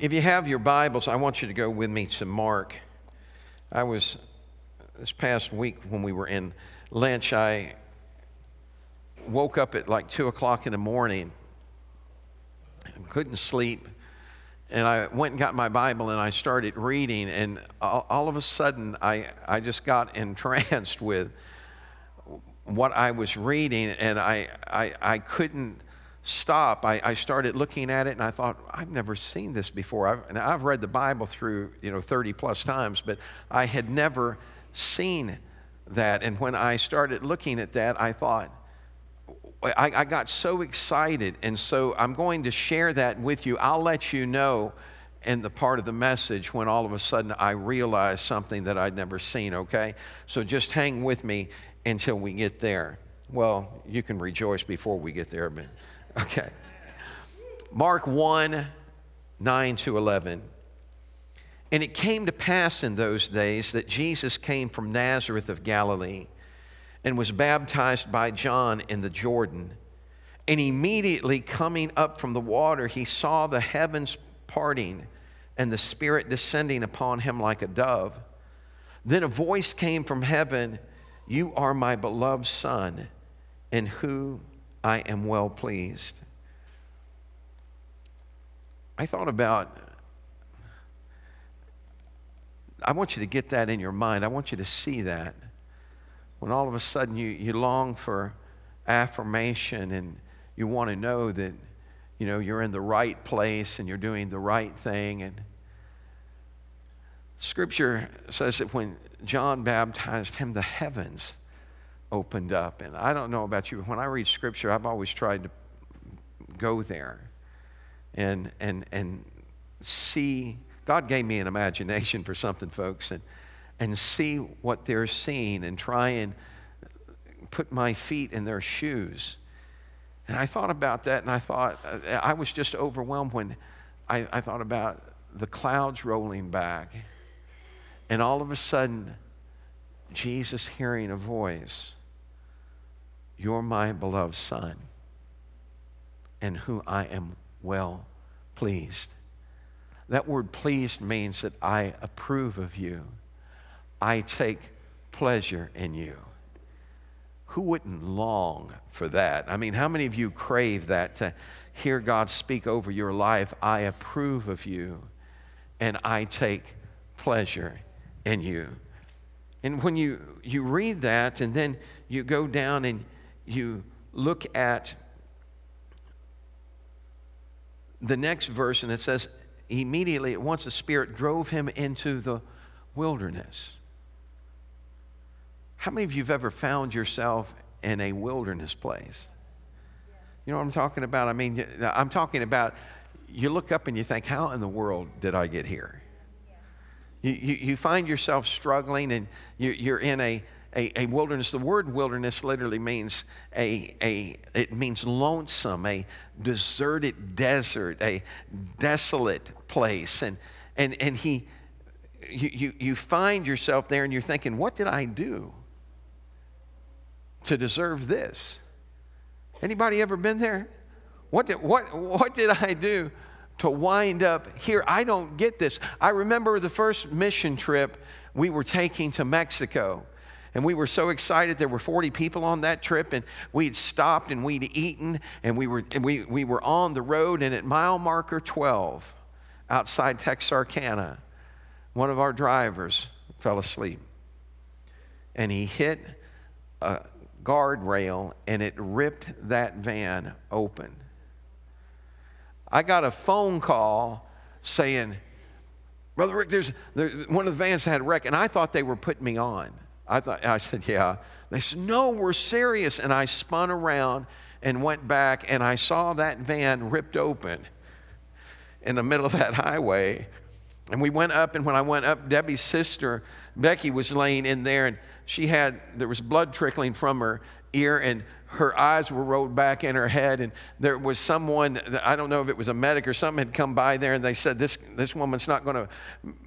If you have your Bibles, I want you to go with me to Mark. I was, this past week when we were in Lynch, I woke up at like 2 o'clock in the morning, couldn't sleep, and I went and got my Bible and I started reading, and all, all of a sudden I, I just got entranced with what I was reading, and I, I, I couldn't stop. I, I started looking at it, and I thought, I've never seen this before. I've, and I've read the Bible through, you know, 30 plus times, but I had never seen that. And when I started looking at that, I thought, I, I got so excited. And so I'm going to share that with you. I'll let you know in the part of the message when all of a sudden I realized something that I'd never seen, okay? So just hang with me until we get there. Well, you can rejoice before we get there, but okay. Mark 1 9 to 11. And it came to pass in those days that Jesus came from Nazareth of Galilee and was baptized by John in the Jordan. And immediately coming up from the water, he saw the heavens parting and the Spirit descending upon him like a dove. Then a voice came from heaven You are my beloved Son, in whom I am well pleased. I thought about I want you to get that in your mind. I want you to see that. When all of a sudden you, you long for affirmation and you want to know that you know you're in the right place and you're doing the right thing and scripture says that when John baptized him the heavens opened up and I don't know about you but when I read scripture I've always tried to go there and and and see God gave me an imagination for something, folks, and, and see what they're seeing and try and put my feet in their shoes. And I thought about that and I thought, uh, I was just overwhelmed when I, I thought about the clouds rolling back. And all of a sudden, Jesus hearing a voice You're my beloved Son, and who I am well pleased. That word pleased means that I approve of you. I take pleasure in you. Who wouldn't long for that? I mean, how many of you crave that to hear God speak over your life? I approve of you and I take pleasure in you. And when you, you read that and then you go down and you look at the next verse and it says, immediately at once the Spirit drove him into the wilderness. How many of you have ever found yourself in a wilderness place? You know what I'm talking about? I mean, I'm talking about you look up and you think, how in the world did I get here? You, you, you find yourself struggling and you, you're in a, a, a, wilderness. The word wilderness literally means a, a it means lonesome, a deserted desert, a desolate place. And and and he you, you, you find yourself there and you're thinking, what did I do to deserve this? Anybody ever been there? What did, what, what did I do to wind up here? I don't get this. I remember the first mission trip we were taking to Mexico. And we were so excited. There were 40 people on that trip, and we'd stopped and we'd eaten, and we were, and we, we were on the road. And at mile marker 12, outside Texarkana, one of our drivers fell asleep. And he hit a guardrail, and it ripped that van open. I got a phone call saying, Brother Rick, there's, there, one of the vans had a wreck, and I thought they were putting me on. I thought I said, yeah. They said, no, we're serious. And I spun around and went back and I saw that van ripped open in the middle of that highway. And we went up, and when I went up, Debbie's sister, Becky, was laying in there, and she had, there was blood trickling from her ear and her eyes were rolled back in her head and there was someone i don't know if it was a medic or something had come by there and they said this, this woman's not going to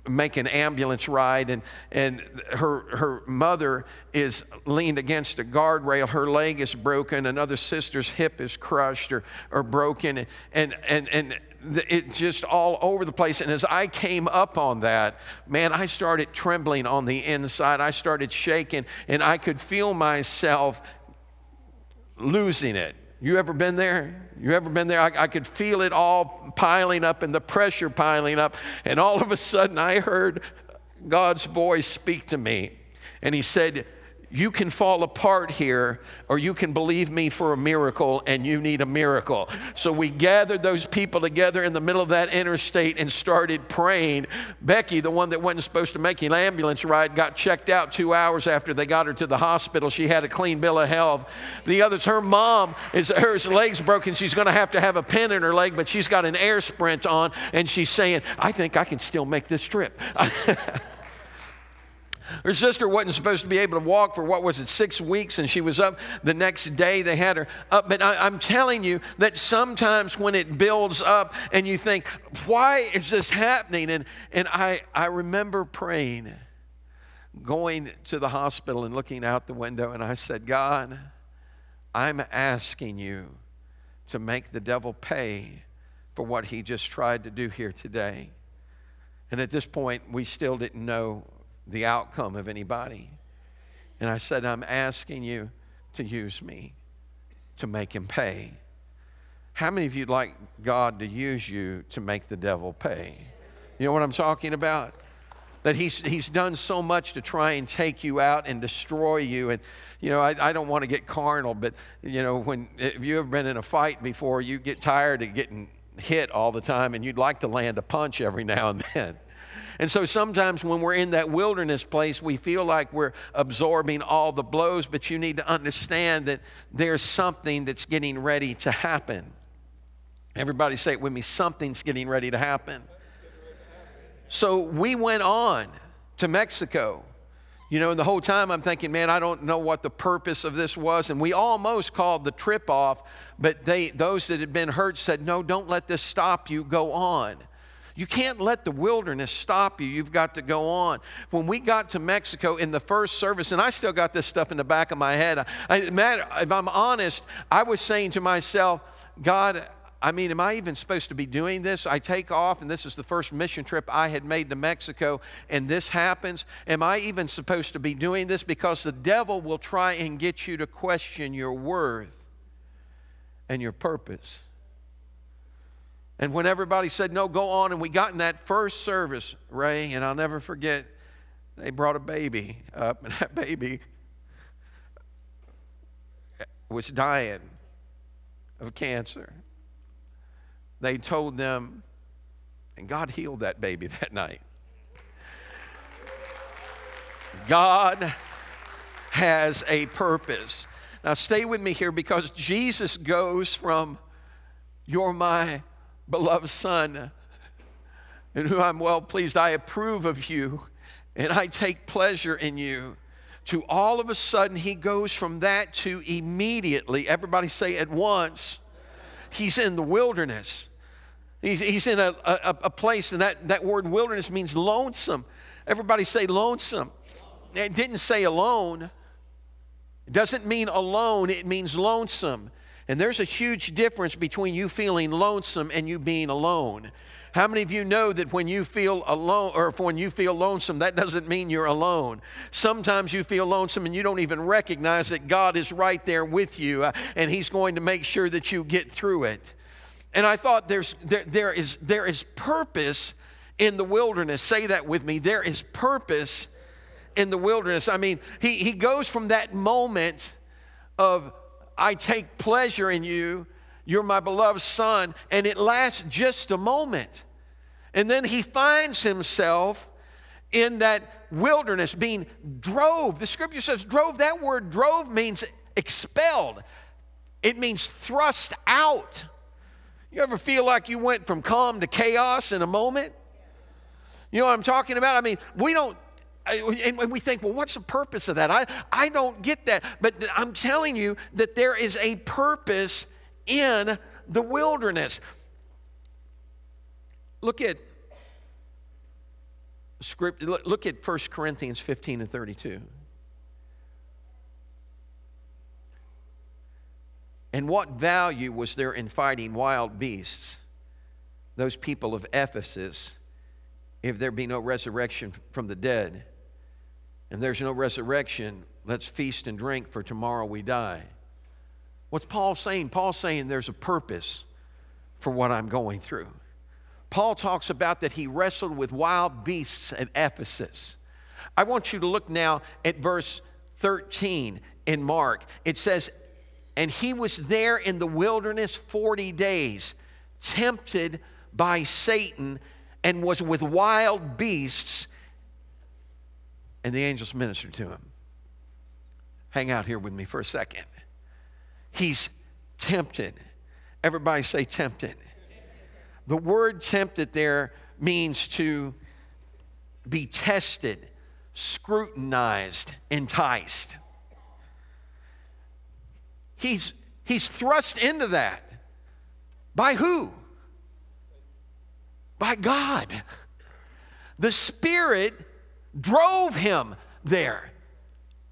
make an ambulance ride and, and her, her mother is leaned against a guardrail her leg is broken another sister's hip is crushed or, or broken and, and, and, it's just all over the place. And as I came up on that, man, I started trembling on the inside. I started shaking, and I could feel myself losing it. You ever been there? You ever been there? I, I, could feel it all piling up and the pressure piling up. And all of a sudden, I heard God's voice speak to me. And He said, you can fall apart here, or you can believe me for a miracle, and you need a miracle. So we gathered those people together in the middle of that interstate and started praying. Becky, the one that wasn't supposed to make an ambulance ride, got checked out two hours after they got her to the hospital. She had a clean bill of health. The others, her mom, is her leg's broken. She's going to have to have a pin in her leg, but she's got an air splint on, and she's saying, I think I can still make this trip. Her sister wasn't supposed to be able to walk for what was it, six weeks, and she was up the next day. They had her up. But I, am telling you that sometimes when it builds up and you think, why is this happening? And, and I, I remember praying, going to the hospital and looking out the window, and I said, God, I'm asking you to make the devil pay for what he just tried to do here today. And at this point, we still didn't know the outcome of anybody. And I said, I'm asking you to use me to make him pay. How many of you'd like God to use you to make the devil pay? You know what I'm talking about? That he's, he's done so much to try and take you out and destroy you. And, you know, I, I don't want to get carnal, but, you know, when, if you've been in a fight before, you get tired of getting hit all the time and you'd like to land a punch every now and then. And so sometimes when we're in that wilderness place, we feel like we're absorbing all the blows, but you need to understand that there's something that's getting ready to happen. Everybody say it with me something's getting ready to happen. So we went on to Mexico. You know, and the whole time I'm thinking, man, I don't know what the purpose of this was. And we almost called the trip off, but they, those that had been hurt said, no, don't let this stop you, go on. You can't let the wilderness stop you. You've got to go on. When we got to Mexico in the first service, and I still got this stuff in the back of my head, I, Matt, if I'm honest, I was saying to myself, God, I mean, am I even supposed to be doing this? I take off, and this is the first mission trip I had made to Mexico, and this happens. Am I even supposed to be doing this? Because the devil will try and get you to question your worth and your purpose. And when everybody said, no, go on, and we got in that first service, Ray, and I'll never forget, they brought a baby up, and that baby was dying of cancer. They told them, and God healed that baby that night. God has a purpose. Now, stay with me here because Jesus goes from, You're my beloved Son, in whom I'm well pleased. I approve of you and I take pleasure in you. To all of a sudden, he goes from that to immediately, everybody say at once, he's in the wilderness. He's, he's in a, a, a place, and that, that word wilderness means lonesome. Everybody say lonesome. It didn't say alone. It doesn't mean alone, it means lonesome. And there's a huge difference between you feeling lonesome and you being alone. How many of you know that when you feel alone or when you feel lonesome, that doesn't mean you're alone? Sometimes you feel lonesome and you don't even recognize that God is right there with you uh, and He's going to make sure that you get through it. And I thought there's, there, there, is, there is purpose in the wilderness. Say that with me. There is purpose in the wilderness. I mean, he, he goes from that moment of I take pleasure in you. You're my beloved son. And it lasts just a moment. And then he finds himself in that wilderness being drove. The scripture says drove. That word drove means expelled, it means thrust out. You ever feel like you went from calm to chaos in a moment? You know what I'm talking about? I mean, we don't and we think, well, what's the purpose of that? I, I don't get that. But I'm telling you that there is a purpose in the wilderness. Look at script, look at 1 Corinthians 15 and 32. And what value was there in fighting wild beasts, those people of Ephesus, if there be no resurrection from the dead? And there's no resurrection, let's feast and drink, for tomorrow we die. What's Paul saying? Paul's saying there's a purpose for what I'm going through. Paul talks about that he wrestled with wild beasts at Ephesus. I want you to look now at verse 13 in Mark. It says, And he was there in the wilderness 40 days, tempted by Satan, and was with wild beasts, and the angels ministered to him. Hang out here with me for a second. He's tempted. Everybody say tempted. The word tempted there means to be tested, scrutinized, enticed. He's, he's thrust into that. By who? By God. The Spirit drove him there.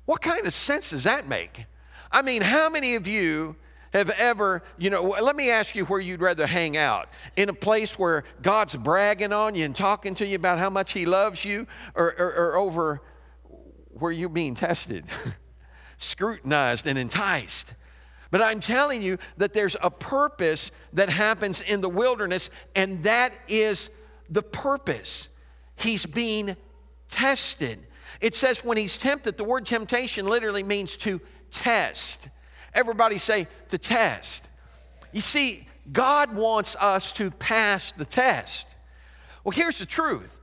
What kind of sense does that make? I mean, how many of you have ever, you know, let me ask you where you'd rather hang out. In a place where God's bragging on you and talking to you about how much He loves you, or, or, or over where you're being tested, scrutinized, and enticed. But I'm telling you that there's a purpose that happens in the wilderness, and that is the purpose. He's being tested. It says when he's tempted, the word temptation literally means to test. Everybody say to test. You see, God wants us to pass the test. Well, here's the truth.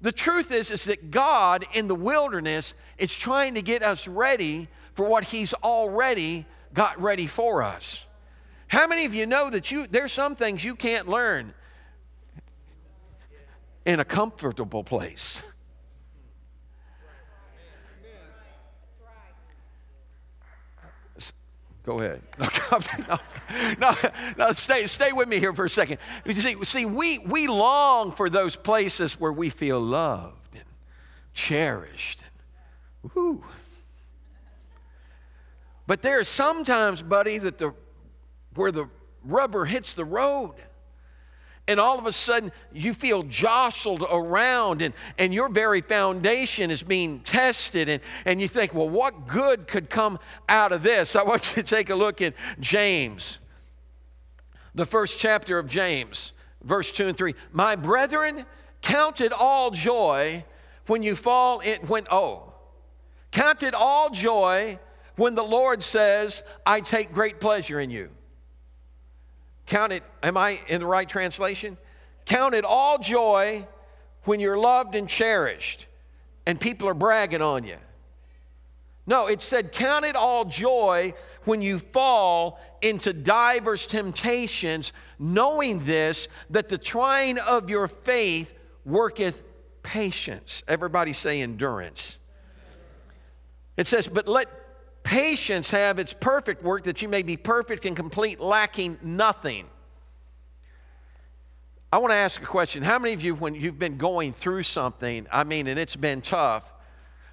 The truth is, is that God in the wilderness is trying to get us ready for what He's already got ready for us. How many of you know that you there's some things you can't learn in a comfortable place? Go ahead. No, no, no, stay, stay with me here for a second. You See, see we, we long for those places where we feel loved and cherished. And, woo. But there's sometimes, buddy, that the, where the rubber hits the road and all of a sudden you feel jostled around and, and your very foundation is being tested and, and you think well what good could come out of this? I want you to take a look at james the first chapter of james verse 2 and 3 my brethren count it all joy when you fall in when oh count it all joy when the lord says i take great pleasure in you Count it, am I in the right translation? Count it all joy when you're loved and cherished and people are bragging on you. No, it said, Count it all joy when you fall into diverse temptations, knowing this, that the trying of your faith worketh patience. Everybody say endurance. It says, But let Patience have its perfect work that you may be perfect and complete, lacking nothing. I want to ask a question. How many of you, when you've been going through something, I mean, and it's been tough,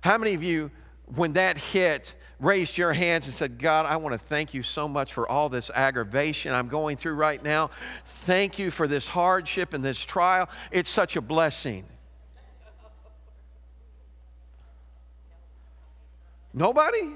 how many of you, when that hit, raised your hands and said, God, I want to thank you so much for all this aggravation I'm going through right now. Thank you for this hardship and this trial. It's such a blessing. Nobody?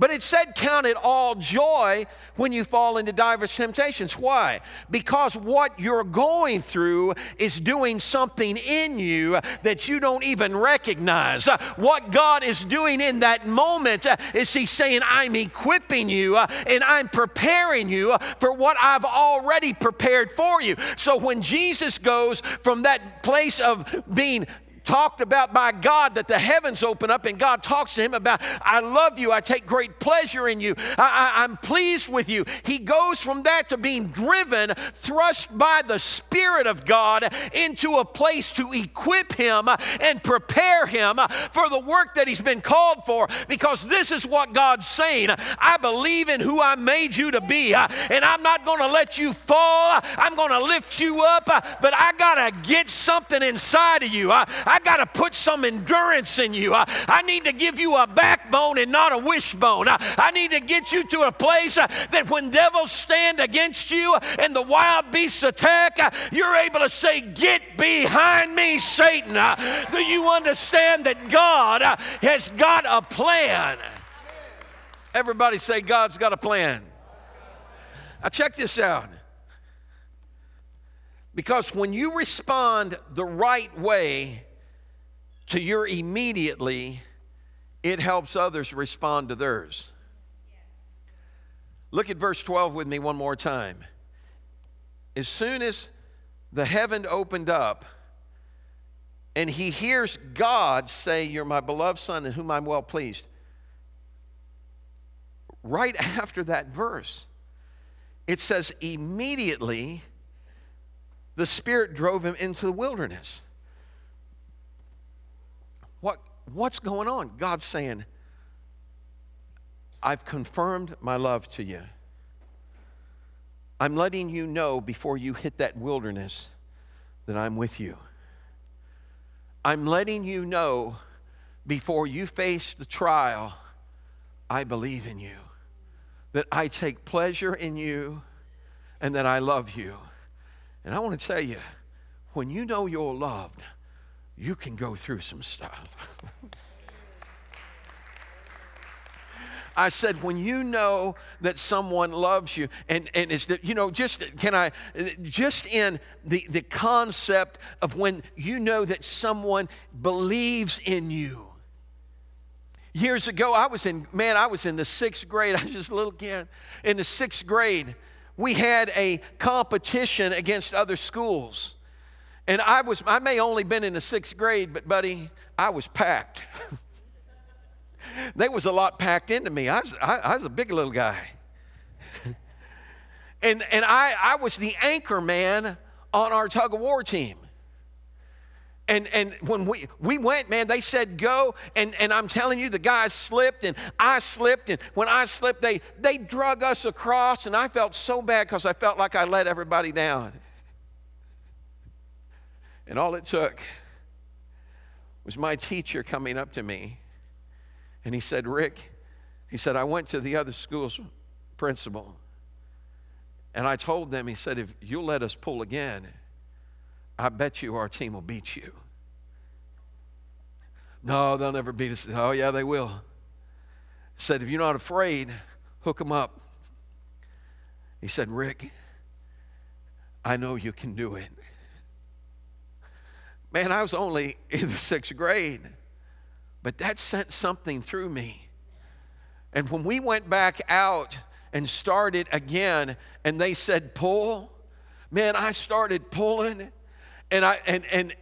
But it said, Count it all joy when you fall into diverse temptations. Why? Because what you're going through is doing something in you that you don't even recognize. What God is doing in that moment is He's saying, I'm equipping you uh, and I'm preparing you for what I've already prepared for you. So when Jesus goes from that place of being talked about by God that the heavens open up and God talks to him about, I love you, I take great pleasure in you, I, am pleased with you. He goes from that to being driven, thrust by the Spirit of God into a place to equip him and prepare him for the work that he's been called for because this is what God's saying. I believe in who I made you to be, and I'm not going to let you fall. I'm going to lift you up, but I got to get something inside of you. I, I got to put some endurance in you. I, I, need to give you a backbone and not a wishbone. I, I need to get you to a place uh, that when devils stand against you and the wild beasts attack, uh, you're able to say, Get behind me, Satan. Uh, do you understand that God has got a plan? Everybody say, God's got a plan. Now, check this out. Because when you respond the right way to your immediately, it helps others respond to theirs. Look at verse 12 with me one more time. As soon as the heaven opened up, and he hears God say, You're my beloved Son in whom I'm well pleased. Right after that verse, it says, Immediately the Spirit drove him into the wilderness. What, what's going on? God's saying, I've confirmed my love to you. I'm letting you know before you hit that wilderness that I'm with you. I'm letting you know before you face the trial, I believe in you, that I take pleasure in you, and that I love you. And I want to tell you, when you know you're loved, you can go through some stuff. I said, when you know that someone loves you, and, and it's, you know, just, can I, just in the, the concept of when you know that someone believes in you. Years ago, I was in, man, I was in the sixth grade. I was just a little kid. In the sixth grade, we had a competition against other schools. And I was, I may only been in the sixth grade, but buddy, I was packed. there was a lot packed into me. I was, I, I was a big little guy. and and I, I was the anchor man on our tug of war team. And, and when we, we went, man, they said go. And, and I'm telling you, the guys slipped and I slipped. And when I slipped, they, they drug us across. And I felt so bad because I felt like I let everybody down. And all it took was my teacher coming up to me. And he said, Rick, he said, I went to the other school's principal. And I told them, he said, if you'll let us pull again, I bet you our team will beat you. No, they'll never beat us. Oh, yeah, they will. Said, if you're not afraid, hook them up. He said, Rick, I know you can do it. Man, I was only in the sixth grade, but that sent something through me. And when we went back out and started again, and they said, pull, man, I started pulling and I and and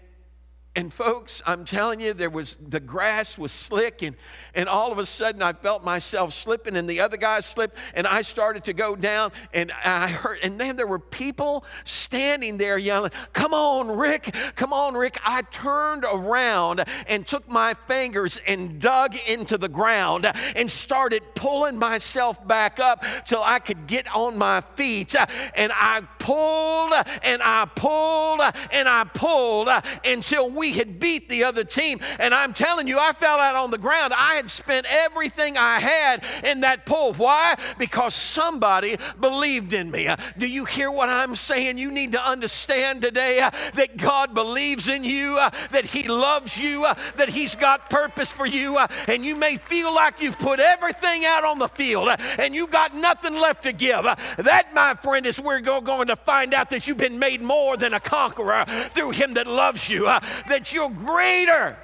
and folks, I'm telling you, there was the grass was slick, and, and all of a sudden I felt myself slipping, and the other guy slipped, and I started to go down, and I heard, and then there were people standing there yelling, Come on, Rick, come on, Rick. I turned around and took my fingers and dug into the ground and started pulling myself back up till I could get on my feet. And I pulled and I pulled and I pulled until we had beat the other team. And I'm telling you, I fell out on the ground. I had spent everything I had in that pull. Why? Because somebody believed in me. Do you hear what I'm saying? You need to understand today that God believes in you, that He loves you, that He's got purpose for you. And you may feel like you've put everything out on the field and you've got nothing left to give. That, my friend, is where you're going to find out that you've been made more than a conqueror through Him that loves you. That that you're greater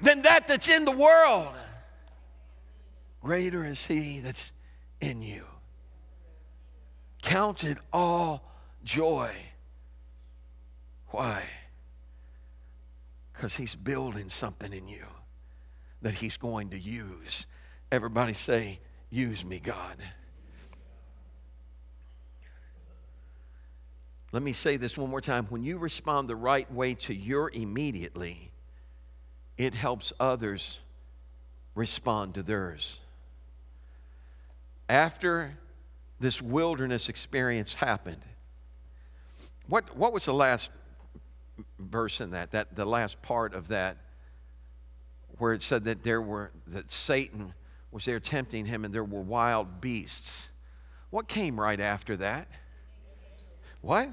than that that's in the world. Greater is He that's in you. Count it all joy. Why? Because He's building something in you that He's going to use. Everybody say, Use me, God. Let me say this one more time. When you respond the right way to your immediately, it helps others respond to theirs. After this wilderness experience happened, what, what was the last verse in that, that the last part of that where it said that there were that Satan was there tempting him and there were wild beasts. What came right after that? What?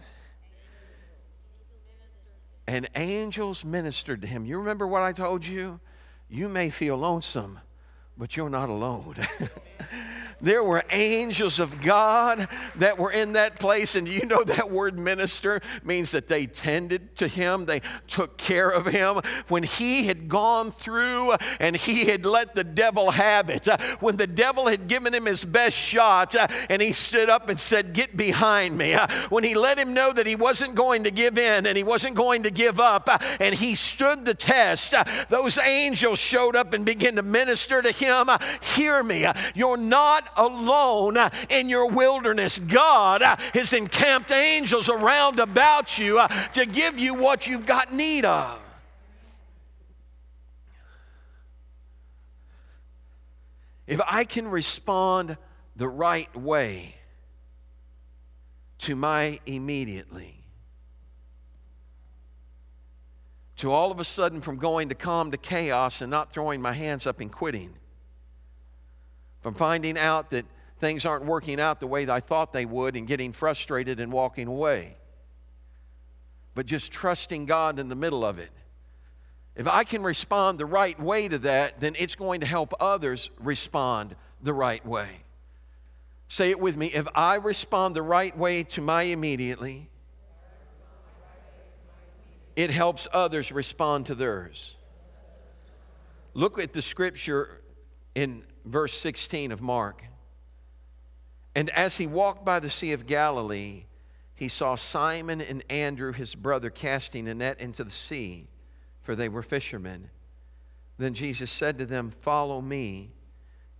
And angels ministered to him. You remember what I told you? You may feel lonesome, but you're not alone. There were angels of God that were in that place. And you know that word minister means that they tended to him, they took care of him. When he had gone through and he had let the devil have it, when the devil had given him his best shot and he stood up and said, Get behind me. When he let him know that he wasn't going to give in and he wasn't going to give up and he stood the test, those angels showed up and began to minister to him. Hear me, you're not alone in your wilderness. God uh, has encamped angels around about you uh, to give you what you've got need of. If I can respond the right way to my immediately, to all of a sudden from going to calm to chaos and not throwing my hands up and quitting, from finding out that things aren't working out the way I thought they would and getting frustrated and walking away. But just trusting God in the middle of it. If I can respond the right way to that, then it's going to help others respond the right way. Say it with me. If I respond the right way to my immediately, it helps others respond to theirs. Look at the scripture in verse 16 of Mark. And as he walked by the Sea of Galilee, he saw Simon and Andrew, his brother, casting a net into the sea, for they were fishermen. Then Jesus said to them, Follow me,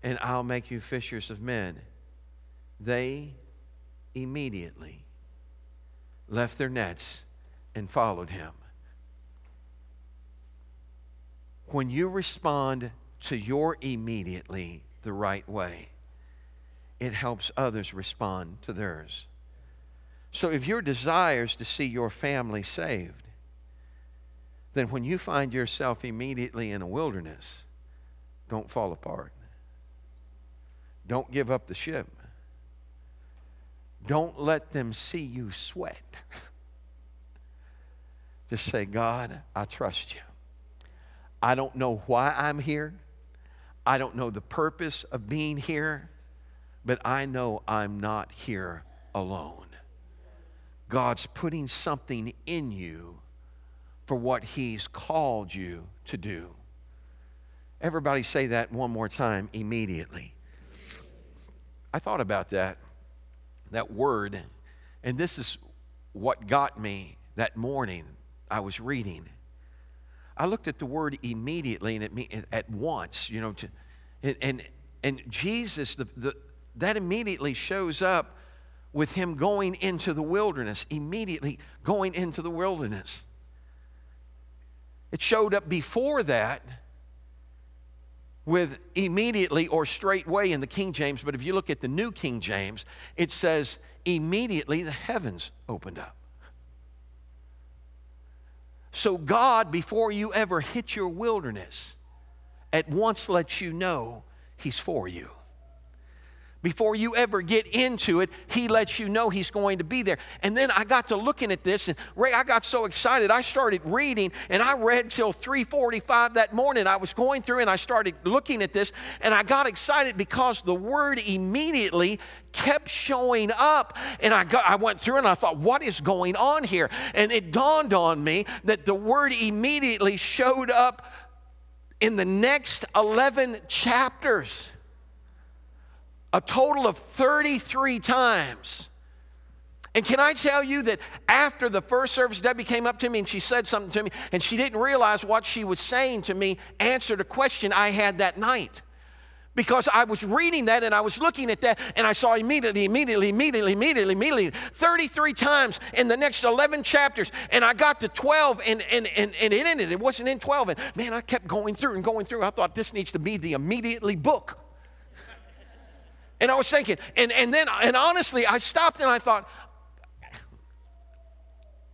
and I'll make you fishers of men. They immediately left their nets and followed him. When you respond to your immediately the right way, it helps others respond to theirs. So if your desire is to see your family saved, then when you find yourself immediately in a wilderness, don't fall apart. Don't give up the ship. Don't let them see you sweat. Just say, God, I trust you. I don't know why I'm here. I don't know the purpose of being here, but I know I'm not here alone. God's putting something in you for what He's called you to do. Everybody say that one more time immediately. I thought about that, that word, and this is what got me that morning I was reading. I looked at the word immediately and it mean, at once, you know, to, and, and, and Jesus, the, the, that immediately shows up with him going into the wilderness, immediately going into the wilderness. It showed up before that with immediately or straightway in the King James, but if you look at the New King James, it says immediately the heavens opened up. So, God, before you ever hit your wilderness, at once lets you know He's for you. Before you ever get into it, he lets you know he's going to be there. And then I got to looking at this, and Ray, I got so excited. I started reading, and I read till 3:45 that morning. I was going through, and I started looking at this, and I got excited because the word immediately kept showing up. And I got, I went through, and I thought, what is going on here? And it dawned on me that the word immediately showed up in the next 11 chapters a total of 33 times. And can I tell you that after the first service, Debbie came up to me and she said something to me, and she didn't realize what she was saying to me answered a question I had that night. Because I was reading that and I was looking at that and I saw immediately, immediately, immediately, immediately, immediately, 33 times in the next 11 chapters. And I got to 12 and, and, and, and it ended. It wasn't in 12. And man, I kept going through and going through. I thought this needs to be the immediately book. And I was thinking, and, and then, and honestly, I stopped and I thought,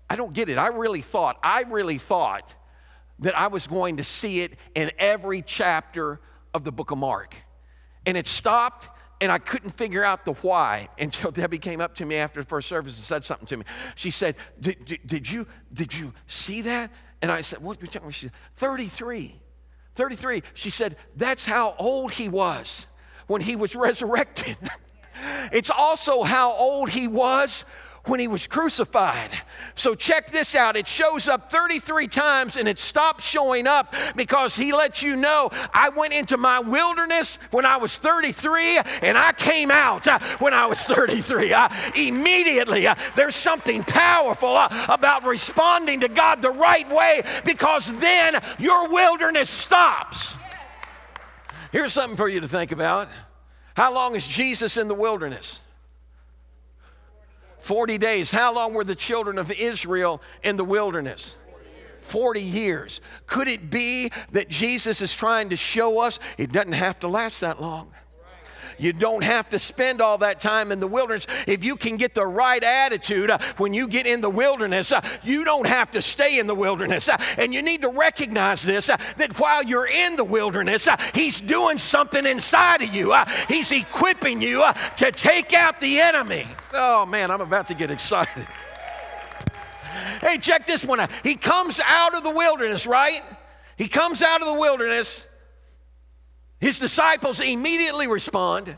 I don't get it. I really thought, I really thought that I was going to see it in every chapter of the book of Mark. And it stopped, and I couldn't figure out the why until Debbie came up to me after the first service and said something to me. She said, Did, you, did you see that? And I said, What? She said, 33. 33. She said, That's how old he was when he was resurrected. it's also how old he was when he was crucified. So check this out. It shows up 33 times and it stops showing up because he lets you know I went into my wilderness when I was 33 and I came out uh, when I was 33. Uh, immediately, uh, there's something powerful uh, about responding to God the right way because then your wilderness stops. Here's something for you to think about. How long is Jesus in the wilderness? 40 days. How long were the children of Israel in the wilderness? 40 years. Could it be that Jesus is trying to show us it doesn't have to last that long? You don't have to spend all that time in the wilderness. If you can get the right attitude uh, when you get in the wilderness, uh, you don't have to stay in the wilderness. Uh, and you need to recognize this that while you're in the wilderness, He's doing something inside of you. He's equipping you to take out the enemy. Oh man, I'm about to get excited. Hey, check this one out. He comes out of the wilderness, right? He comes out of the wilderness his disciples immediately respond.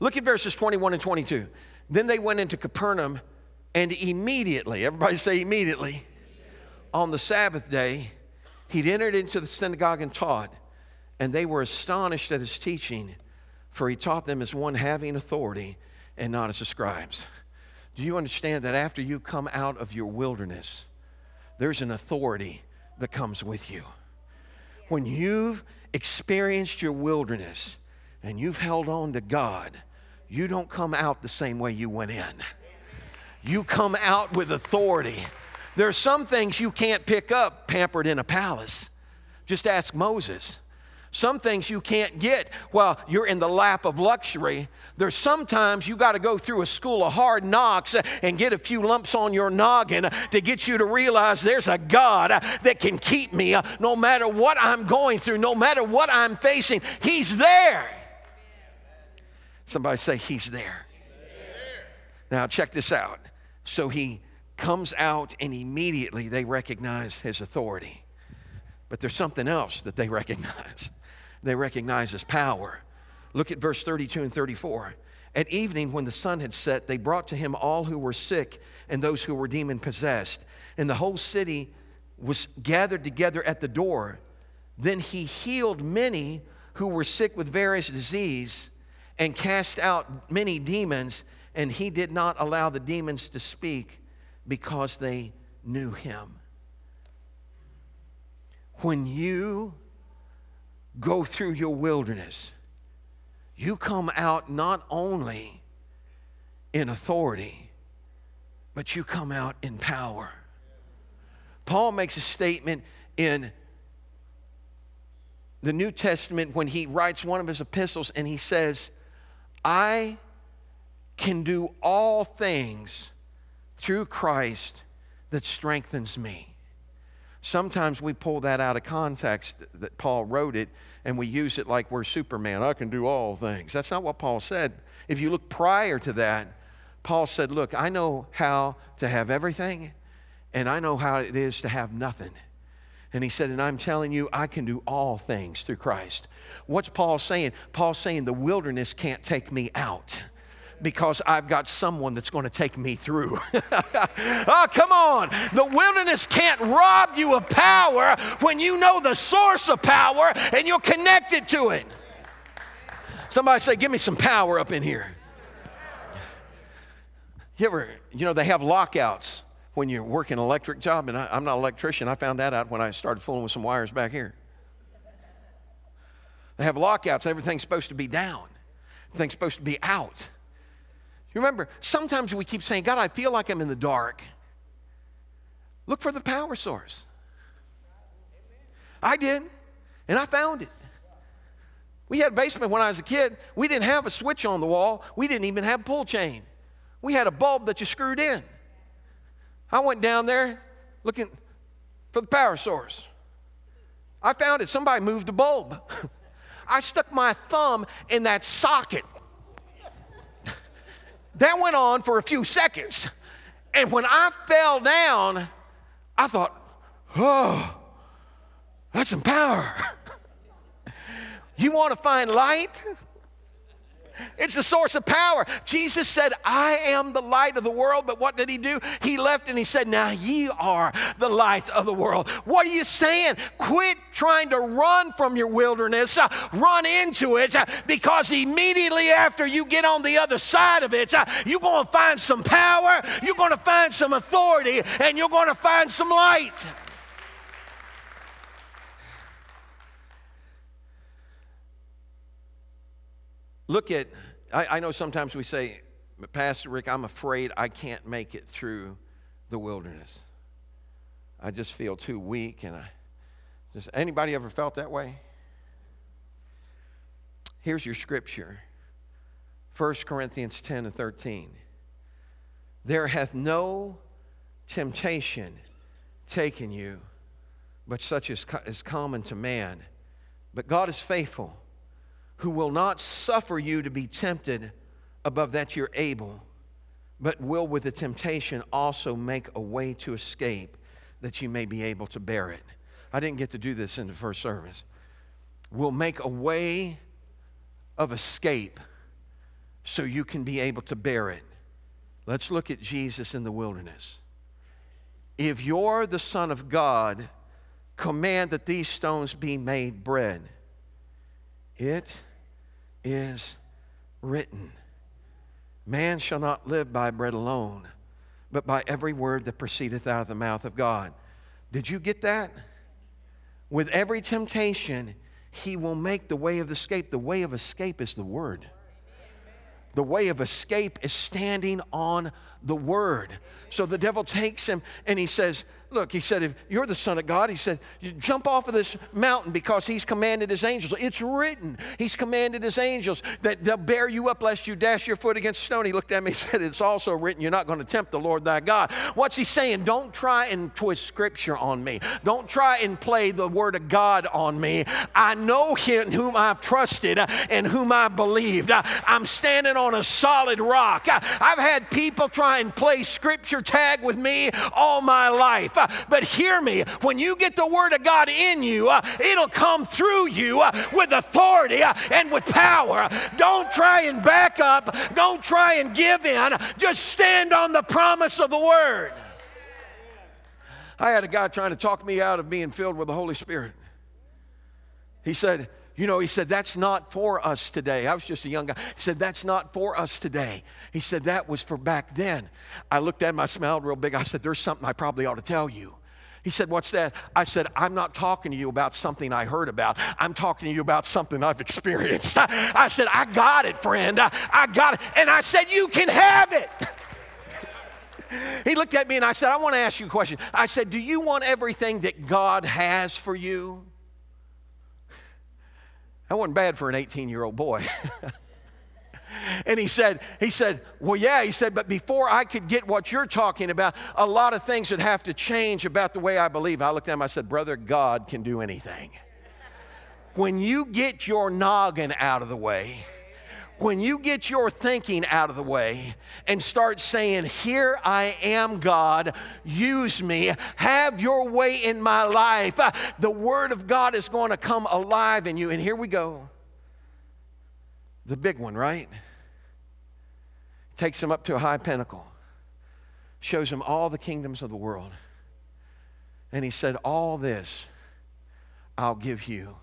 Look at verses 21 and 22. Then they went into Capernaum, and immediately, everybody say immediately, on the Sabbath day, he'd entered into the synagogue and taught, and they were astonished at his teaching, for he taught them as one having authority and not as the scribes. Do you understand that after you come out of your wilderness, there's an authority that comes with you? When you've experienced your wilderness and you've held on to God, you don't come out the same way you went in. You come out with authority. There are some things you can't pick up pampered in a palace. Just ask Moses. Some things you can't get while you're in the lap of luxury. There's sometimes you got to go through a school of hard knocks and get a few lumps on your noggin to get you to realize there's a God that can keep me uh, no matter what I'm going through, no matter what I'm facing. He's there. Somebody say, He's there. Now, check this out. So he comes out, and immediately they recognize his authority. But there's something else that they recognize they recognize his power. Look at verse 32 and 34. At evening, when the sun had set, they brought to him all who were sick and those who were demon possessed. And the whole city was gathered together at the door. Then he healed many who were sick with various disease and cast out many demons. And he did not allow the demons to speak because they knew him. When you go through your wilderness, you come out not only in authority, but you come out in power. Paul makes a statement in the New Testament when he writes one of his epistles and he says, I can do all things through Christ that strengthens me. Sometimes we pull that out of context that Paul wrote it and we use it like we're Superman. I can do all things. That's not what Paul said. If you look prior to that, Paul said, Look, I know how to have everything, and I know how it is to have nothing. And he said, And I'm telling you, I can do all things through Christ. What's Paul saying? Paul's saying the wilderness can't take me out because I've got someone that's going to take me through. oh, come on. The wilderness can't rob you of power when you know the source of power and you're connected to it. Somebody say, Give me some power up in here. You ever, you know, they have lockouts when you work an electric job, and I, I'm not an electrician. I found that out when I started fooling with some wires back here. They have lockouts. Everything's supposed to be down. Everything's supposed to be out. Remember, sometimes we keep saying, God, I feel like I'm in the dark. Look for the power source. I did, and I found it. We had a basement when I was a kid. We didn't have a switch on the wall. We didn't even have a pull chain. We had a bulb that you screwed in. I went down there looking for the power source. I found it. Somebody moved a bulb. I stuck my thumb in that socket. That went on for a few seconds. And when I fell down, I thought, oh, that's some power. you want to find light? It's the source of power. Jesus said, I am the light of the world. But what did he do? He left and he said, Now ye are the light of the world. What are you saying? Quit trying to run from your wilderness, uh, run into it, uh, because immediately after you get on the other side of it, uh, you're going to find some power, you're going to find some authority, and you're going to find some light. Look at, I, I know sometimes we say, Pastor Rick, I'm afraid I can't make it through the wilderness. I just feel too weak and I just anybody ever felt that way? Here's your scripture. 1 Corinthians 10 and 13. There hath no temptation taken you, but such as is common to man. But God is faithful who will not suffer you to be tempted above that you're able, but will with the temptation also make a way to escape that you may be able to bear it. I didn't get to do this in the first service. Will make a way of escape so you can be able to bear it. Let's look at Jesus in the wilderness. If you're the Son of God, command that these stones be made bread. It is written Man shall not live by bread alone, but by every word that proceedeth out of the mouth of God. Did you get that? With every temptation, he will make the way of escape. The way of escape is the word. The way of escape is standing on the word. So the devil takes him and he says, Look, he said, if you're the Son of God, he said, you jump off of this mountain because he's commanded his angels. It's written. He's commanded his angels that they'll bear you up lest you dash your foot against stone. He looked at me and said, It's also written, you're not going to tempt the Lord thy God. What's he saying? Don't try and twist scripture on me. Don't try and play the word of God on me. I know him whom I've trusted and whom I believed. I'm standing on a solid rock. I've had people try and play scripture tag with me all my life. But hear me, when you get the Word of God in you, uh, it'll come through you uh, with authority uh, and with power. Don't try and back up, don't try and give in. Just stand on the promise of the Word. I had a guy trying to talk me out of being filled with the Holy Spirit. He said, you know, he said, that's not for us today. I was just a young guy. He said, that's not for us today. He said, that was for back then. I looked at him, I smiled real big. I said, there's something I probably ought to tell you. He said, What's that? I said, I'm not talking to you about something I heard about. I'm talking to you about something I've experienced. I, said, I got it, friend. I, I got it. And I said, You can have it. he looked at me and I said, I want to ask you a question. I said, Do you want everything that God has for you? That wasn't bad for an 18 year old boy. and he said, he said, well, yeah, he said, but before I could get what you're talking about, a lot of things would have to change about the way I believe. I looked at him, I said, brother, God can do anything. When you get your noggin out of the way, when you get your thinking out of the way and start saying, Here I am, God, use me, have your way in my life, the Word of God is going to come alive in you. And here we go. The big one, right? Takes him up to a high pinnacle, shows him all the kingdoms of the world. And he said, All this I'll give you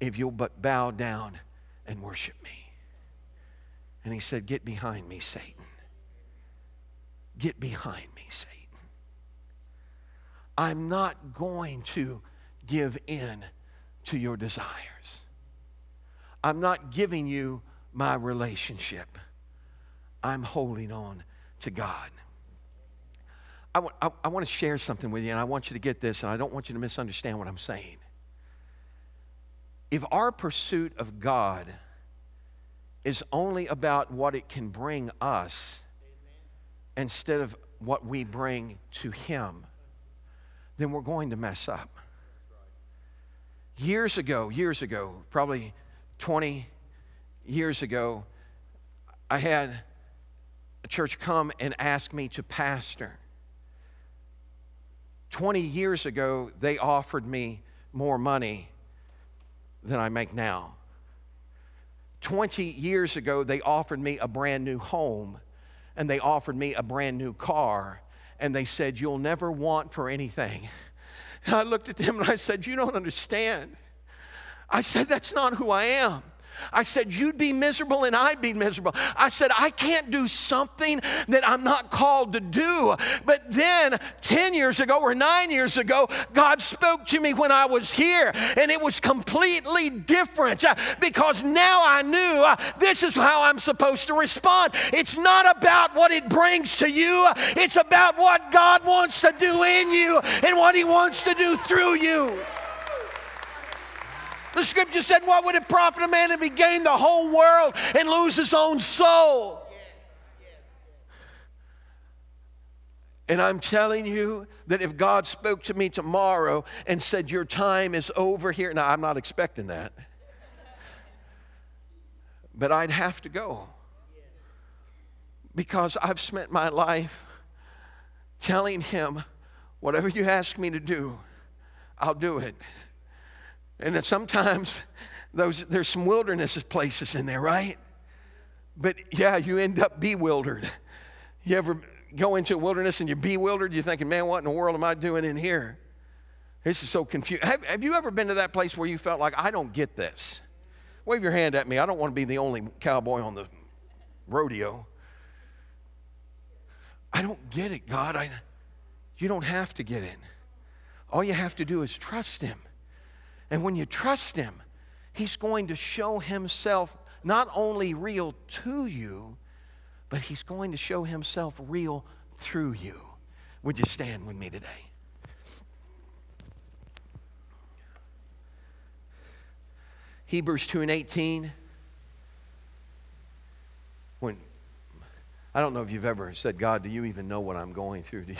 if you'll but bow down and worship me. And he said, Get behind me, Satan. Get behind me, Satan. I'm not going to give in to your desires. I'm not giving you my relationship. I'm holding on to God. I, w- I, I want to share something with you, and I want you to get this, and I don't want you to misunderstand what I'm saying. If our pursuit of God is only about what it can bring us instead of what we bring to Him, then we're going to mess up. Years ago, years ago, probably 20 years ago, I had a church come and ask me to pastor. 20 years ago, they offered me more money than I make now. 20 years ago, they offered me a brand new home and they offered me a brand new car and they said, You'll never want for anything. And I looked at them and I said, You don't understand. I said, That's not who I am. I said, You'd be miserable and I'd be miserable. I said, I can't do something that I'm not called to do. But then 10 years ago or nine years ago, God spoke to me when I was here, and it was completely different uh, because now I knew uh, this is how I'm supposed to respond. It's not about what it brings to you, it's about what God wants to do in you and what He wants to do through you. The scripture said, What would it profit a man if he gained the whole world and lose his own soul? And I'm telling you that if God spoke to me tomorrow and said, Your time is over here, now I'm not expecting that, but I'd have to go because I've spent my life telling Him, Whatever you ask me to do, I'll do it. And then sometimes those, there's some wilderness places in there, right? But yeah, you end up bewildered. You ever go into a wilderness and you're bewildered? You're thinking, man, what in the world am I doing in here? This is so confusing. Have, have you ever been to that place where you felt like, I don't get this? Wave your hand at me. I don't want to be the only cowboy on the rodeo. I don't get it, God. I, you don't have to get it. All you have to do is trust Him. And when you trust Him, He's going to show Himself not only real to you, but He's going to show Himself real through you. Would you stand with me today? Hebrews 2 and 18. When I don't know if you've ever said, God, do you even know what I'm going through? Do you?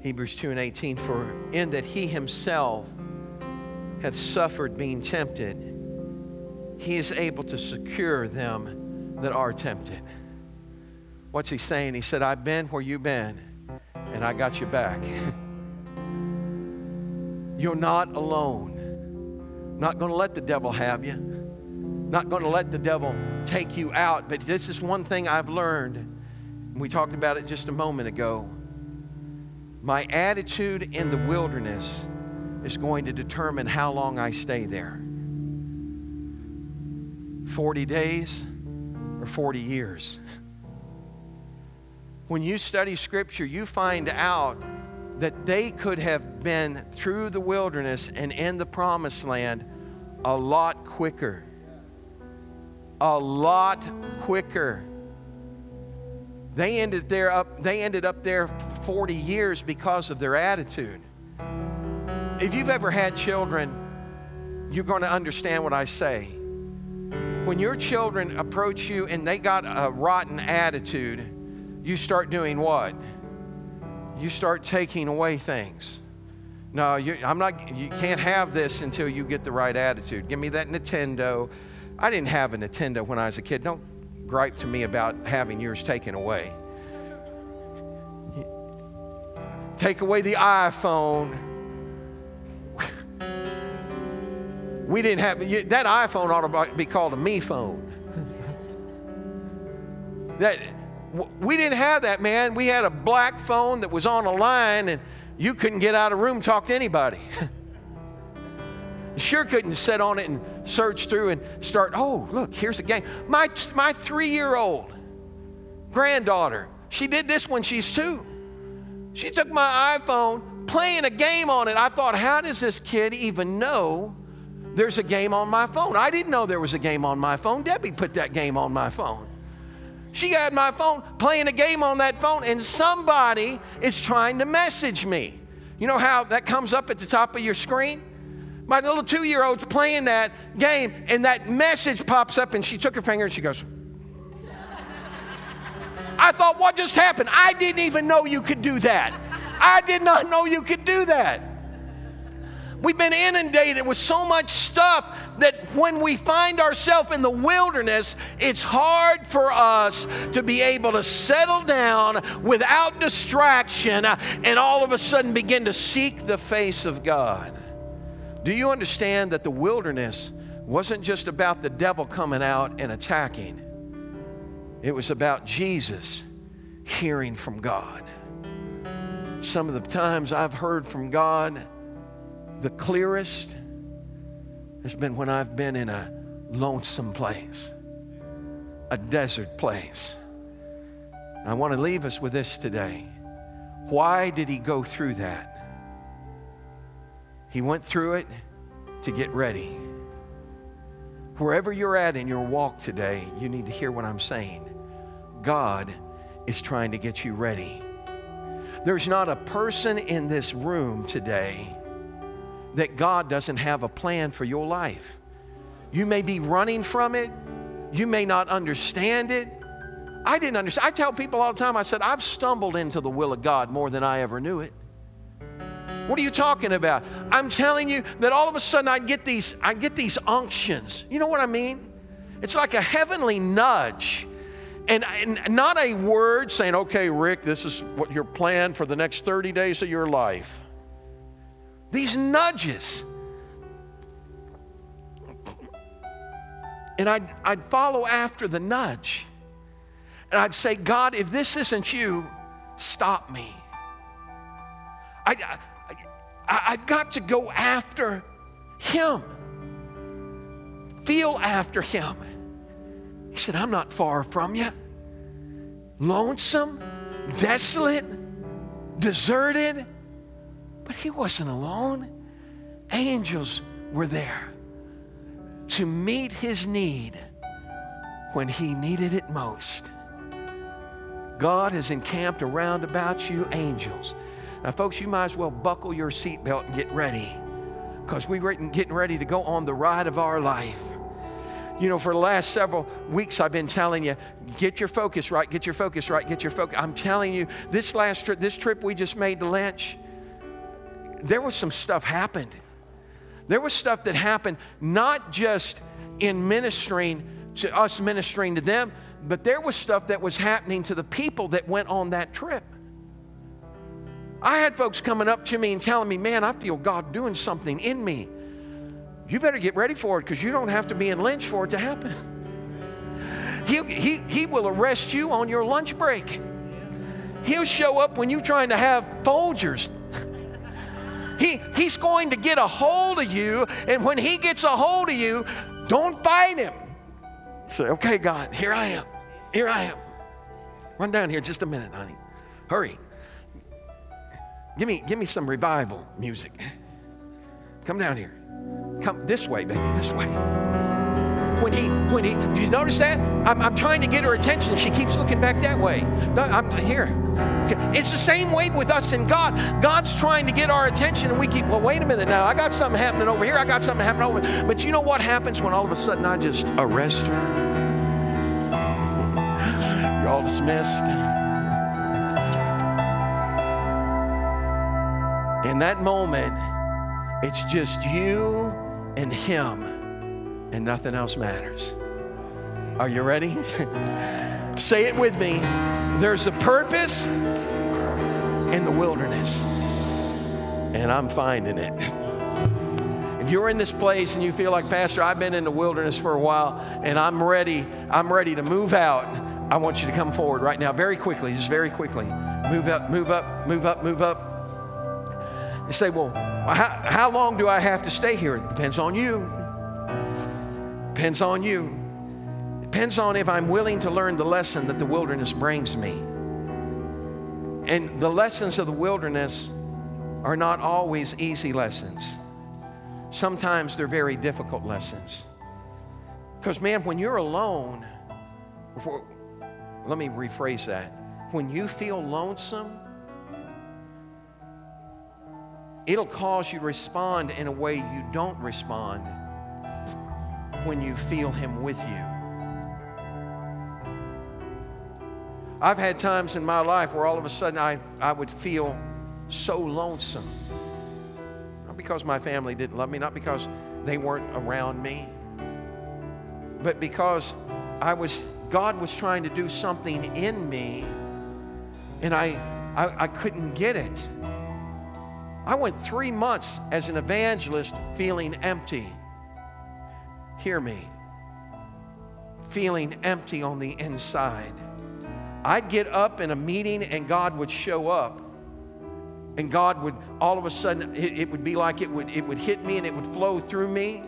Hebrews 2 and 18, for in that he himself hath suffered being tempted, he is able to secure them that are tempted. What's he saying? He said, I've been where you've been, and I got you back. You're not alone. Not going to let the devil have you. Not going to let the devil take you out. But this is one thing I've learned. We talked about it just a moment ago my attitude in the wilderness is going to determine how long I stay there 40 days or 40 years. When you study Scripture, you find out that they could have been through the wilderness and in the promised land a lot quicker. A lot quicker. They ended, there up, they ended up there 40 years because of their attitude. If you've ever had children, you're going to understand what I say. When your children approach you and they got a rotten attitude, you start doing what? You start taking away things. No, I'm not, you can't have this until you get the right attitude. Give me that Nintendo. I didn't have a Nintendo when I was a kid. Don't gripe to me about having yours taken away. Take away the iPhone. we didn't have that iPhone ought to be called a me phone. that we didn't have that, man. We had a black phone that was on a line, and you couldn't get out of room talk to anybody. sure couldn't sit on it and search through and start. Oh, look, here's a game. My my three year old granddaughter. She did this when she's two. She took my iPhone, playing a game on it. I thought, how does this kid even know there's a game on my phone? I didn't know there was a game on my phone. Debbie put that game on my phone. She had my phone, playing a game on that phone, and somebody is trying to message me. You know how that comes up at the top of your screen? My little two year old's playing that game, and that message pops up, and she took her finger and she goes, I thought, what just happened? I didn't even know you could do that. I did not know you could do that. We've been inundated with so much stuff that when we find ourselves in the wilderness, it's hard for us to be able to settle down without distraction and all of a sudden begin to seek the face of God. Do you understand that the wilderness wasn't just about the devil coming out and attacking? It was about Jesus hearing from God. Some of the times I've heard from God the clearest has been when I've been in a lonesome place, a desert place. I want to leave us with this today. Why did he go through that? He went through it to get ready. Wherever you're at in your walk today, you need to hear what I'm saying. God is trying to get you ready. There's not a person in this room today that God doesn't have a plan for your life. You may be running from it, you may not understand it. I didn't understand. I tell people all the time, I said, I've stumbled into the will of God more than I ever knew it. What are you talking about? I'm telling you that all of a sudden I get these, I get these unctions. You know what I mean? It's like a heavenly nudge. And, and not a word saying, okay, Rick, this is what your plan for the next 30 days of your life. These nudges. And I'd, I'd follow after the nudge. And I'd say, God, if this isn't you, stop me. I, I, I've got to go after him, feel after him. He said, I'm not far from you. Lonesome, desolate, deserted. But he wasn't alone. Angels were there to meet his need when he needed it most. God has encamped around about you angels. Now, folks, you might as well buckle your seatbelt and get ready because we're getting ready to go on the ride of our life. You know, for the last several weeks, I've been telling you, get your focus right, get your focus right, get your focus. I'm telling you, this last trip, this trip we just made to Lynch, there was some stuff happened. There was stuff that happened not just in ministering to us ministering to them, but there was stuff that was happening to the people that went on that trip. I had folks coming up to me and telling me, Man, I feel God doing something in me. You better get ready for it because you don't have to be in Lynch for it to happen. He, he, he will arrest you on your lunch break. He'll show up when you're trying to have Folgers he, he's going to get a hold of you, and when he gets a hold of you, don't fight him. Say, okay, God, here I am. Here I am. Run down here just a minute, honey. Hurry. Give me, give me some revival music. Come down here. Come this way, baby, this way. When he, when he, do you notice that? I'm, I'm trying to get her attention. She keeps looking back that way. No, I'm here. Okay. It's the same way with us and God. God's trying to get our attention, and we keep, well, wait a minute now. I got something happening over here. I got something happening over here. But you know what happens when all of a sudden I just arrest her? You're all dismissed. In that moment, it's just you and Him, and nothing else matters. Are you ready? Say it with me. There's a purpose in the wilderness, and I'm finding it. If you're in this place and you feel like, Pastor, I've been in the wilderness for a while and I'm ready, I'm ready to move out, I want you to come forward right now, very quickly, just very quickly. Move up, move up, move up, move up. You say, Well, how, how long do I have to stay here? It depends on you. Depends on you depends on if I'm willing to learn the lesson that the wilderness brings me. And the lessons of the wilderness are not always easy lessons. Sometimes they're very difficult lessons. Because, man, when you're alone, before, let me rephrase that. When you feel lonesome, it'll cause you to respond in a way you don't respond when you feel Him with you. I've had times in my life where all of a sudden I, I would feel so lonesome. Not because my family didn't love me, not because they weren't around me, but because I was, God was trying to do something in me and I, I, I couldn't get it. I went three months as an evangelist feeling empty. Hear me. Feeling empty on the inside. I'd get up in a meeting and God would show up. And God would, all of a sudden, it, it, would be like it would, it would hit me and it would flow through me.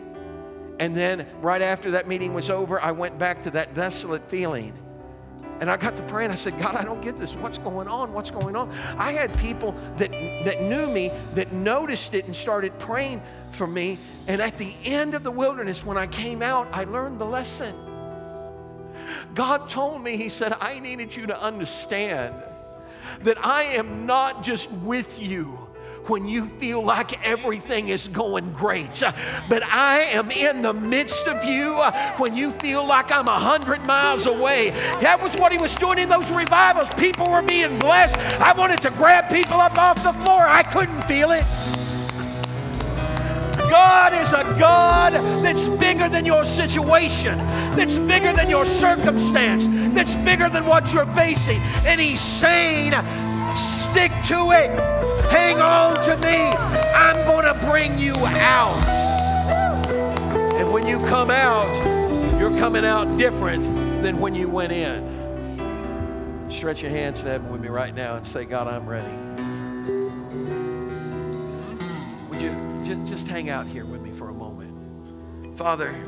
And then right after that meeting was over, I went back to that desolate feeling. And I got to pray and I said, God, I don't get this. What's going on? What's going on? I had people that, that knew me that noticed it and started praying for me. And at the end of the wilderness, when I came out, I learned the lesson. God told me, He said, I needed you to understand that I am not just with you when you feel like everything is going great. But I am in the midst of you uh, when you feel like I'm a hundred miles away. That was what he was doing in those revivals. People were being blessed. I wanted to grab people up off the floor. I couldn't feel it. God is a God that's bigger than your situation, that's bigger than your circumstance, that's bigger than what you're facing. And He's saying, stick to it, hang on to me. I'm going to bring you out. And when you come out, you're coming out different than when you went in. Stretch your hands to heaven with me right now and say, God, I'm ready. Would you? just, just hang out here with me for a moment. Father,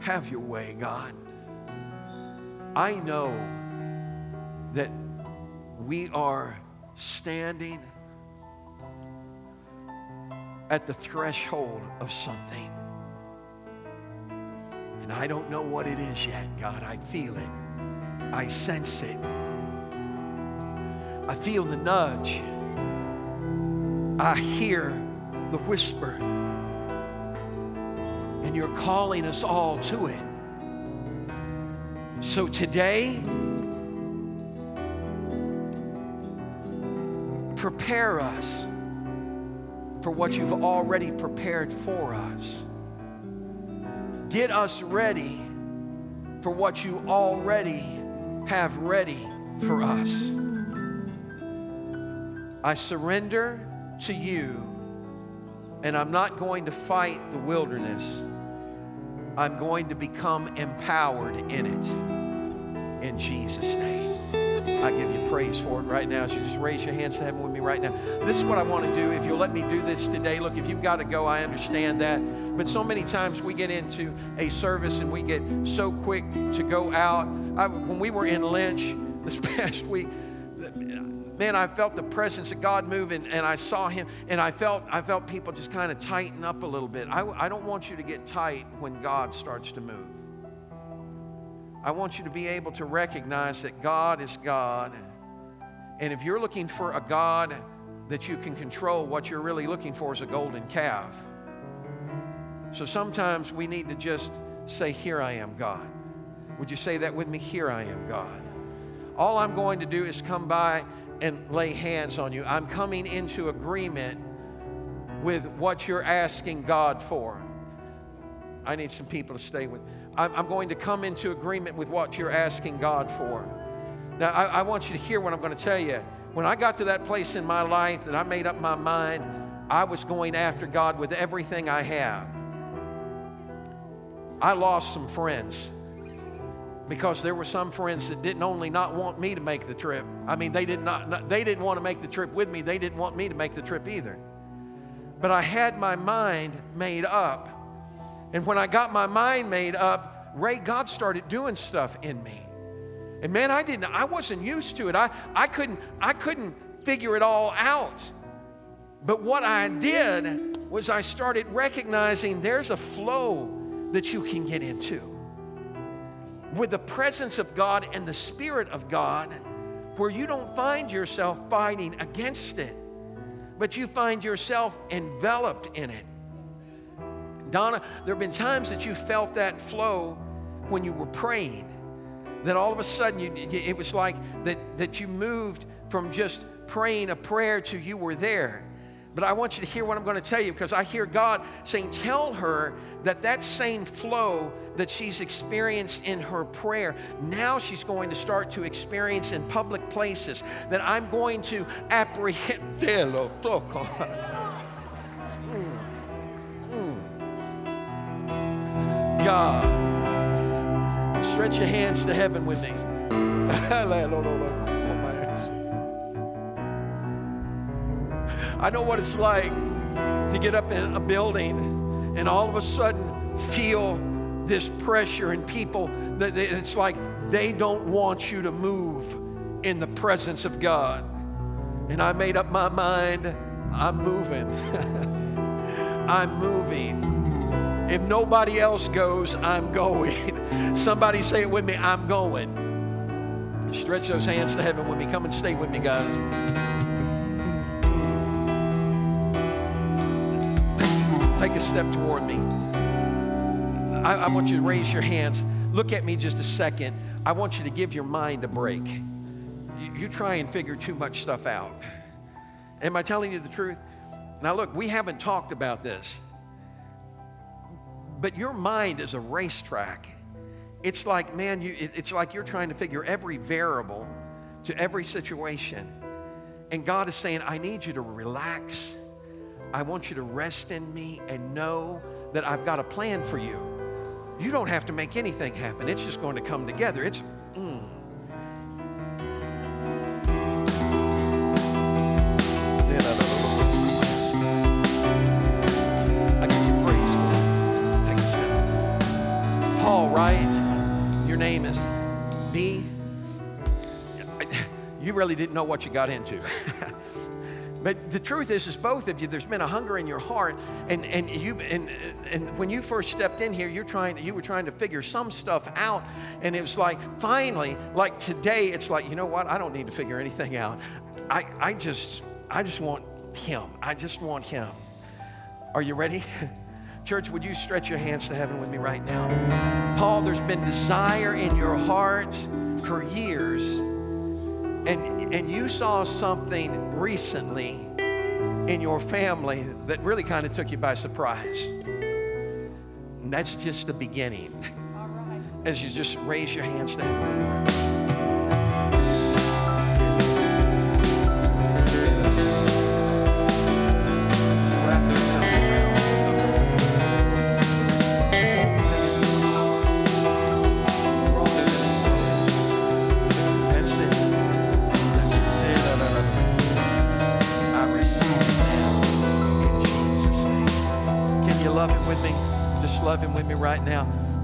have your way, God. I know that we are standing at the threshold of something. And I don't know what it is yet, God. I feel it, I sense it. I feel the nudge. I hear the whisper. And you're calling us all to it. So today, prepare us for what you've already prepared for us. Get us ready for what you already have ready for us. I surrender to you, and I'm not going to fight the wilderness. I'm going to become empowered in it. In Jesus' name. I give you praise for it right now. As you just raise your hands to heaven with me right now. This is what I want to do. If you'll let me do this today, look, if you've got to go, I understand that. But so many times we get into a service and we get so quick to go out. I, when we were in Lynch this past week, man, I felt the presence of God move and, and I saw him and I felt I felt people just kind of tighten up a little bit. I, I don't want you to get tight when God starts to move. I want you to be able to recognize that God is God. And if you're looking for a God that you can control, what you're really looking for is a golden calf. So sometimes we need to just say, Here I am, God. Would you say that with me? Here I am, God. All I'm going to do is come by and lay hands on you. I'm coming into agreement with what you're asking God for. I need some people to stay with. I'm, I'm going to come into agreement with what you're asking God for. Now, I, I want you to hear what I'm going to tell you. When I got to that place in my life that I made up my mind, I was going after God with everything I have. I lost some friends because there were some friends that didn't only not want me to make the trip. I mean, they did not, not they didn't want to make the trip with me. They didn't want me to make the trip either. but I had my mind made up. And when I got my mind made up, Ray, God started doing stuff in me. And man, I didn't, I wasn't used to it. I, I couldn't, I couldn't figure it all out. But what I did was I started recognizing there's a flow that you can get into. With the presence of God and the Spirit of God, where you don't find yourself fighting against it, but you find yourself enveloped in it. Donna, there have been times that you felt that flow when you were praying. That all of a sudden, you, it was like that, that you moved from just praying a prayer to you were there. But I want you to hear what I'm going to tell you because I hear God saying, Tell her that that same flow that she's experienced in her prayer, now she's going to start to experience in public places. That I'm going to apprehend. Mm, mm. God, stretch your hands to heaven with me. I know what it's like to get up in a building and all of a sudden feel this pressure and people that it's like they don't want you to move in the presence of God. And I made up my mind, I'm moving. I'm moving. If nobody else goes, I'm going. Somebody say it with me, I'm going. Stretch those hands to heaven with me. Come and stay with me, guys. Take a step toward me. I, I, want you to raise your hands. Look at me just a second. I want you to give your mind a break. You, you try and figure too much stuff out. Am I telling you the truth? Now, look, we haven't talked about this, but your mind is a racetrack. It's like, man, you, it, it's like you're trying to figure every variable to every situation. And God is saying, I need you to relax I want you to rest in me and know that I've got a plan for you. You don't have to make anything happen, it's just going to come together. It's, mm. I give you praise for step. Paul, right? Your name is B. You really didn't know what you got into. But the truth is, is both of you, there's been a hunger in your heart, and, and you and, and when you first stepped in here, you're trying you were trying to figure some stuff out, and it was like finally, like today, it's like, you know what? I don't need to figure anything out. I, I just I just want him. I just want him. Are you ready? Church, would you stretch your hands to heaven with me right now? Paul, there's been desire in your heart for years, and and you saw something recently in your family that really kind of took you by surprise. And that's just the beginning. As you just raise your hands to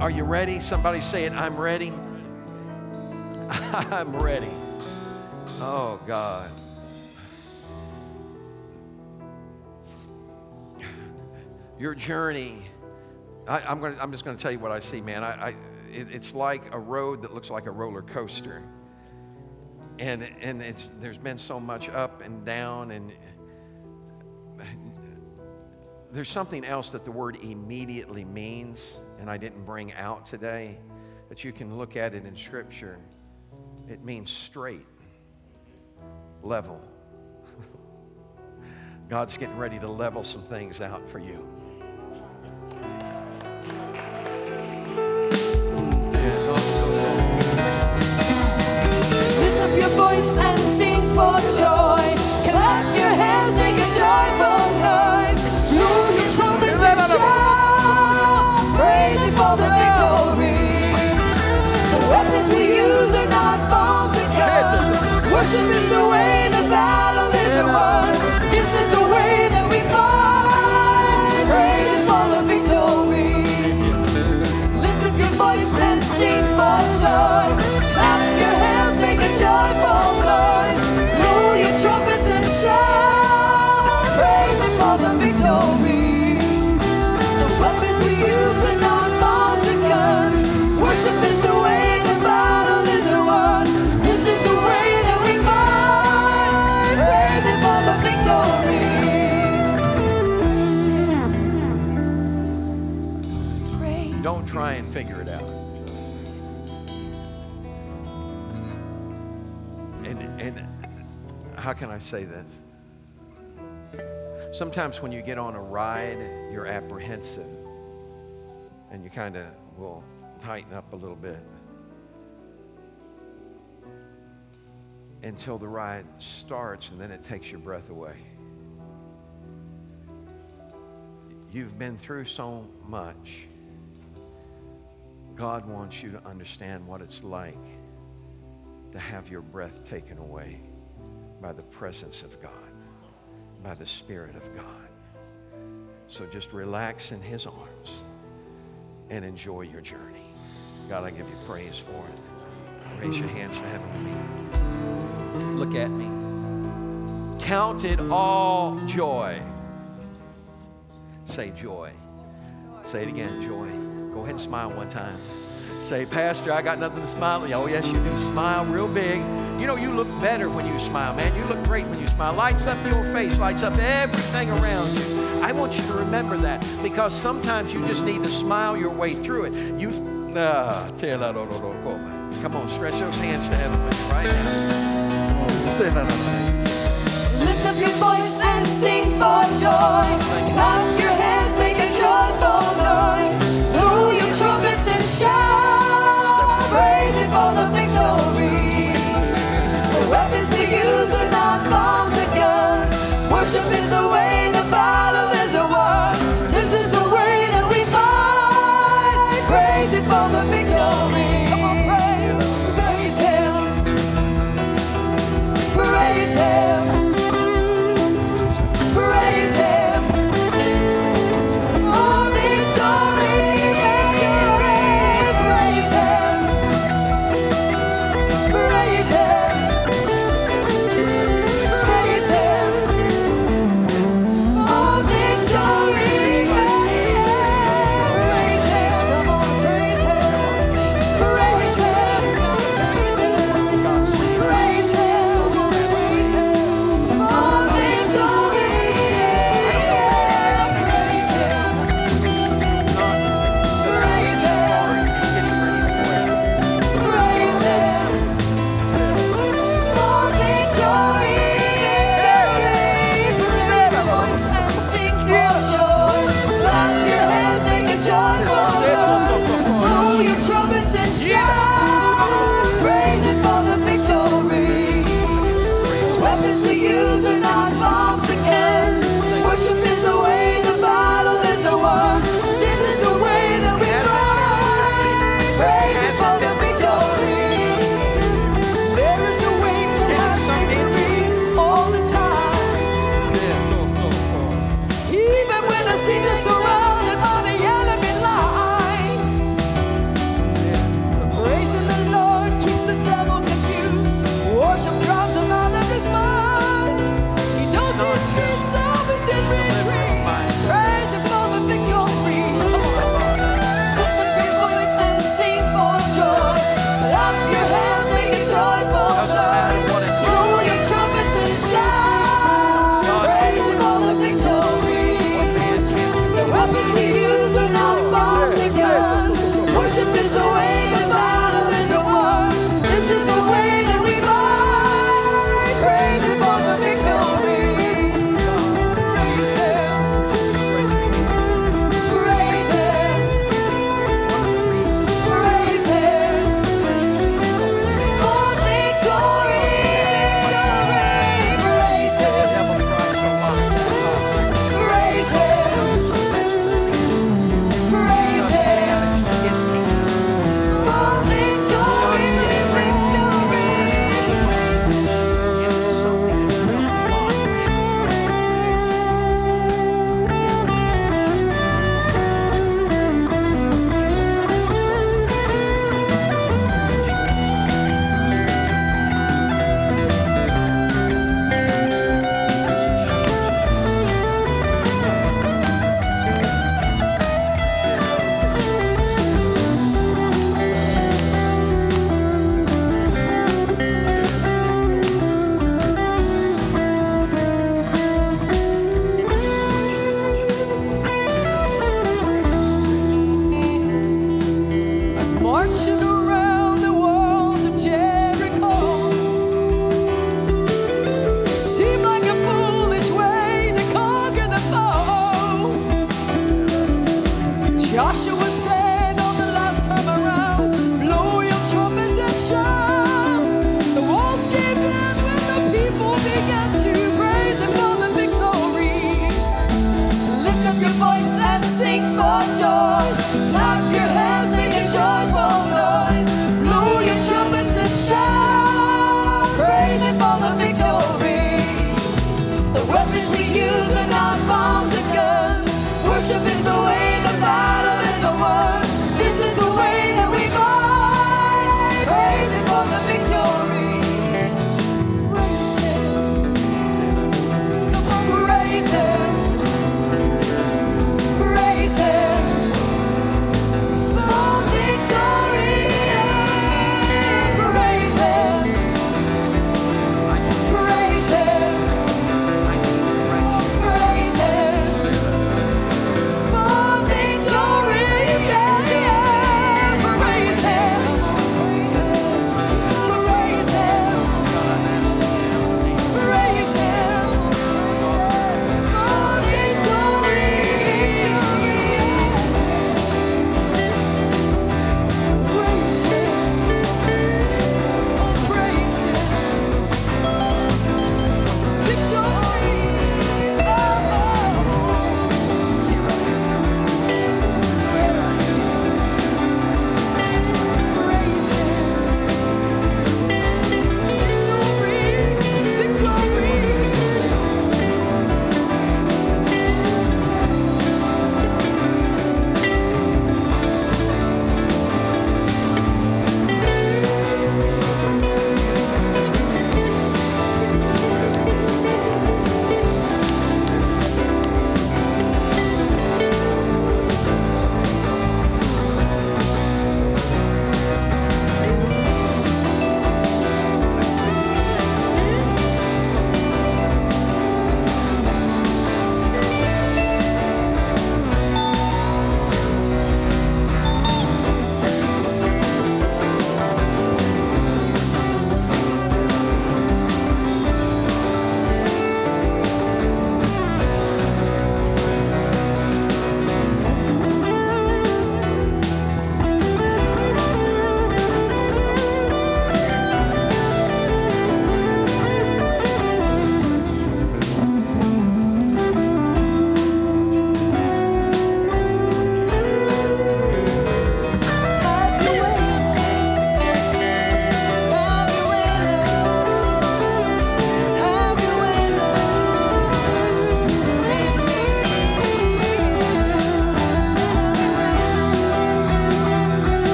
Are you ready? Somebody say it. I'm ready. I'm ready. Oh, God. Your journey, I, am going I'm just going to tell you what I see, man. I, I it, it's like a road that looks like a roller coaster. And, and it's, there's been so much up and down, and there's something else that the word immediately means, and I didn't bring out today, that you can look at it in Scripture. It means straight, level. God's getting ready to level some things out for you. Lift up your voice and sing for joy. Clap your hands, make a joyful noise Blow trumpets and shout, for the victory. The weapons we use are not bombs and guns. Worship is the way the battle is won. This is the can I say this? Sometimes when you get on a ride, you're apprehensive and you kind of will tighten up a little bit until the ride starts and then it takes your breath away. You've been through so much. God wants you to understand what it's like to have your breath taken away by the presence of God, by the Spirit of God. So just relax in His arms and enjoy your journey. God, I give you praise for it. Raise your hands to heaven with me. Look at me. Count it all joy. Say joy. Say it again, joy. Go ahead and smile one time. Say, Pastor, I got nothing to smile at. Oh, yes, you do. Smile real big. You know, you look better when you smile, man. You look great when you smile. Lights up your face, lights up everything around you. I want you to remember that because sometimes you just need to smile your way through it. You, uh, come on, stretch those hands to heaven right now. Lift up your voice and sing for joy. Clap your hands, make a joyful noise. Blow your trumpets and shout. Worship is the sing for joy.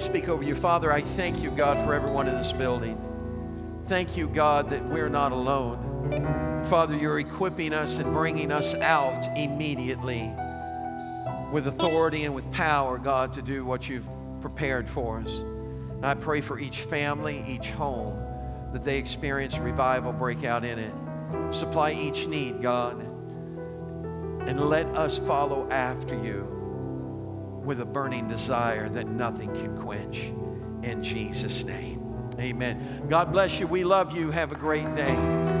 Speak over you. Father, I thank you, God, for everyone in this building. Thank you, God, that we're not alone. Father, you're equipping us and bringing us out immediately with authority and with power, God, to do what you've prepared for us. And I pray for each family, each home, that they experience revival break out in it. Supply each need, God and let us follow after you with a burning desire that nothing can quench. In Jesus' name, amen. God bless you. We love you. Have a great day.